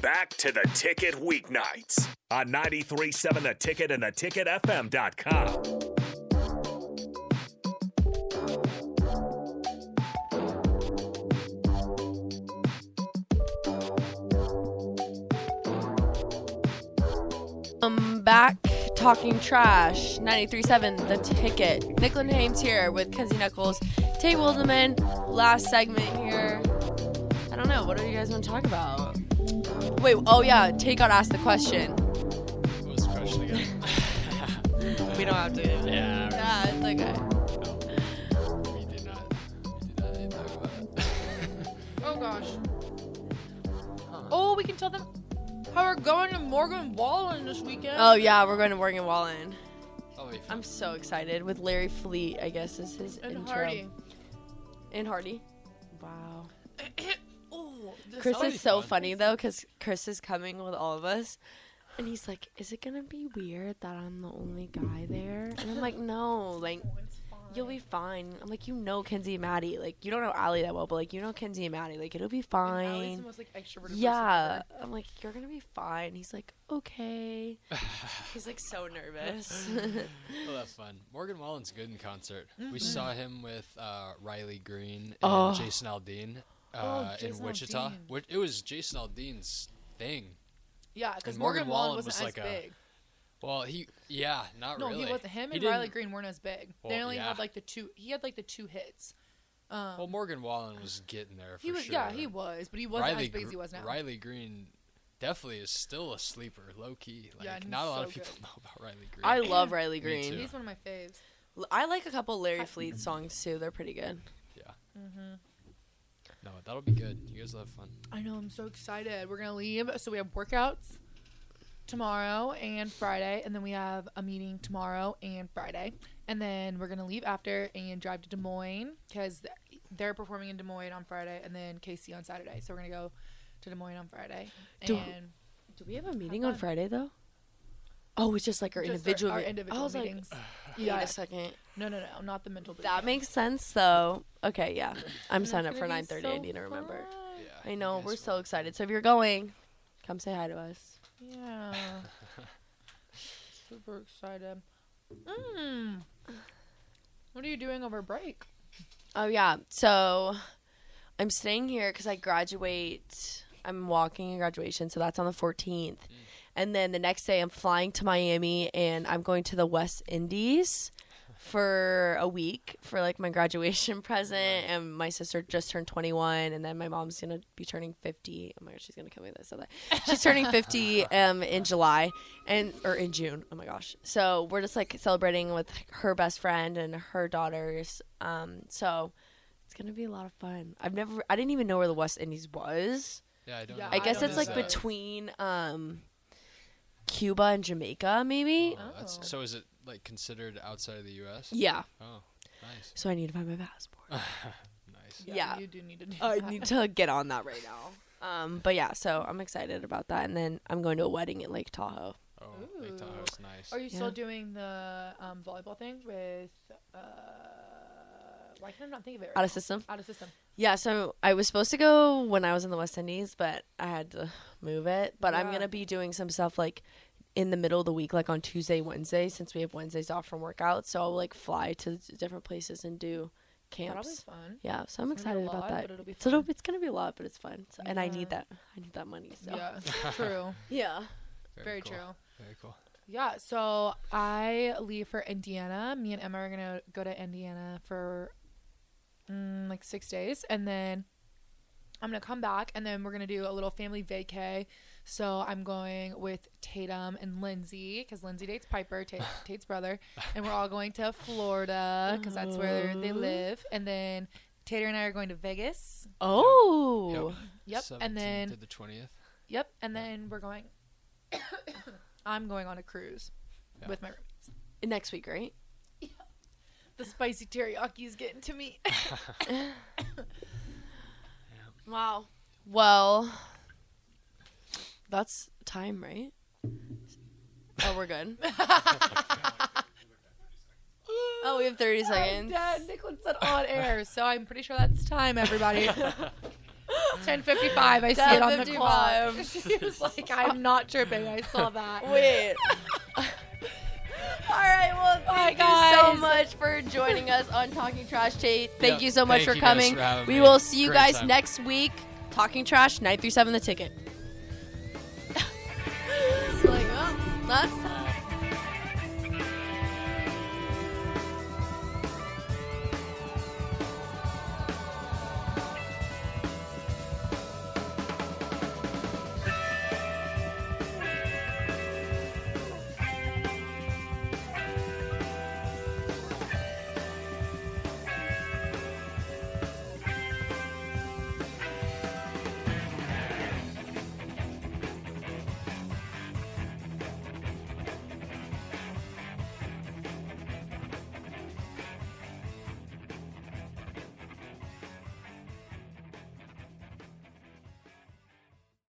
back to the ticket weeknights on 93.7 The Ticket and theticketfm.com. I'm back talking trash. 93.7 The Ticket. Nicklin Hames here with Kenzie Knuckles, Tay Wilderman. Last segment here. I don't know. What do you guys want to talk about? Wait, oh yeah, Tay got asked the question. What was the question again? We don't have to. yeah, Yeah, it's okay. we did not. We did not talk about it. oh gosh. Huh. Oh, we can tell them how we're going to Morgan Wallen this weekend. Oh yeah, we're going to Morgan Wallen. That'll be fun. I'm so excited with Larry Fleet. I guess is his and intro. Hardy. And Hardy. Wow. Ooh, this Chris is so fun. funny though, because Chris is coming with all of us, and he's like, "Is it gonna be weird that I'm the only guy there?" And I'm like, "No, like you'll be fine." I'm like, "You know Kenzie and Maddie, like you don't know Allie that well, but like you know Kenzie and Maddie, like it'll be Allie's fine." the most like extroverted person Yeah. I'm like, "You're gonna be fine." He's like, "Okay." He's like so nervous. Oh, that's fun. Morgan Wallen's good in concert. Mm-hmm. We saw him with uh, Riley Green and Oh. Jason Aldean uh, Oh, in Wichita. Aldean. It was Jason Aldean's thing. Yeah, because Morgan, Morgan Wallen Wallen wasn't was as like a- big. Well, he yeah, not No, really. he wasn't. Him He and Riley didn't- Green weren't as big. they only yeah. had like the two. He had like the two hits. Um, Well, Morgan Wallen was getting there for he was. sure. Yeah, he was, but he wasn't Riley, as big as he was now. Riley Green definitely is still a sleeper, low key. Like Yeah, not a lot so of people good. know about Riley Green. I love Riley Me Green. He's one of my faves. I like a couple Larry Fleet songs too. They're pretty good. Mm-hmm. No, that'll be good. You guys will have fun. I know. I'm so excited. We're gonna leave. So we have workouts tomorrow and Friday, and then we have a meeting tomorrow and Friday, and then we're gonna leave after and drive to Des Moines because they're performing in Des Moines on Friday, and then KC on Saturday. So we're gonna go to Des Moines on Friday. Do- and Do we have a meeting on. Friday though? Oh, it's just like our just individual. our, our me- individual I was meetings. like, yeah. wait a second. No, no, no, not the mental. boot That makes sense though. Okay, yeah. I'm signed up for gonna be 9:30. I need to remember. Yeah. I know we're so will. excited. So if you're going, come say hi to us. Yeah. Super excited. Mm. What are you doing over break? Oh yeah. So I'm staying here because I graduate. I'm walking in graduation, so that's on the 14th. And then the next day, I'm flying to Miami, and I'm going to the West Indies for a week for like my graduation present. And my sister just turned 21, and then my mom's gonna be turning 50. Oh my gosh, she's gonna kill me this. that. She's turning 50 um in July and or in June. Oh my gosh. So we're just like celebrating with her best friend and her daughters. Um, so it's gonna be a lot of fun. I've never, I didn't even know where the West Indies was. Yeah, I don't. Yeah, know I what guess that it's like is. between um Cuba and Jamaica, maybe. Oh, that's, Oh. so is it like considered outside of the U.S.? Yeah. Oh, nice, So I need to find my passport. nice. Yeah. You do need to do I that. need to get on that right now. Um, but yeah, so I'm excited about that, and then I'm going to a wedding at Lake Tahoe. Oh, Lake Tahoe's nice. Are you Yeah. still doing the um, volleyball thing with? Uh, why can I not think of it? Right Out now? of system. Out of system. Yeah, so I was supposed to go when I was in the West Indies, but I had to move it. But I'm gonna be doing some stuff like in the middle of the week, like on Tuesday, Wednesday, since we have Wednesdays off from workouts. So I'll like fly to different places and do That'll camps. fun. Yeah, so I'm It's excited a about lot, that. but it'll be So it'll, fun. it's gonna be a lot, but it's fun. So, and I need that. I need that money. So Yeah, true. yeah. Very cool. true. Very cool. Yeah, so I leave for Indiana. Me and Emma are gonna go to Indiana for mm, like six days, and then I'm gonna come back, and then we're gonna do a little family vacay. So I'm going with Tatum and Lindsay because Lindsay dates Piper, Ta- Tate's brother, and we're all going to Florida because that's where they live. And then Tater and I are going to Vegas. Oh. Yep, 17th and then to the twentieth. Yep, and then we're going. I'm going on a cruise Yeah. with my roommates. Next week, right? The spicy teriyaki is getting to me. Wow. Well, that's time, right? Oh, we're good. oh, we have 30 seconds. dead. Nicklin said on air, so I'm pretty sure that's time, everybody. 10:55. I see it on the clock. She was like, "I'm not tripping. I saw that." Wait. Much for joining us on Talking Trash Tate. Thank Yep, you so much thank for coming. for we me. will see you Great guys time. next week. Talking Trash 937 The Ticket. It's like, oh, that's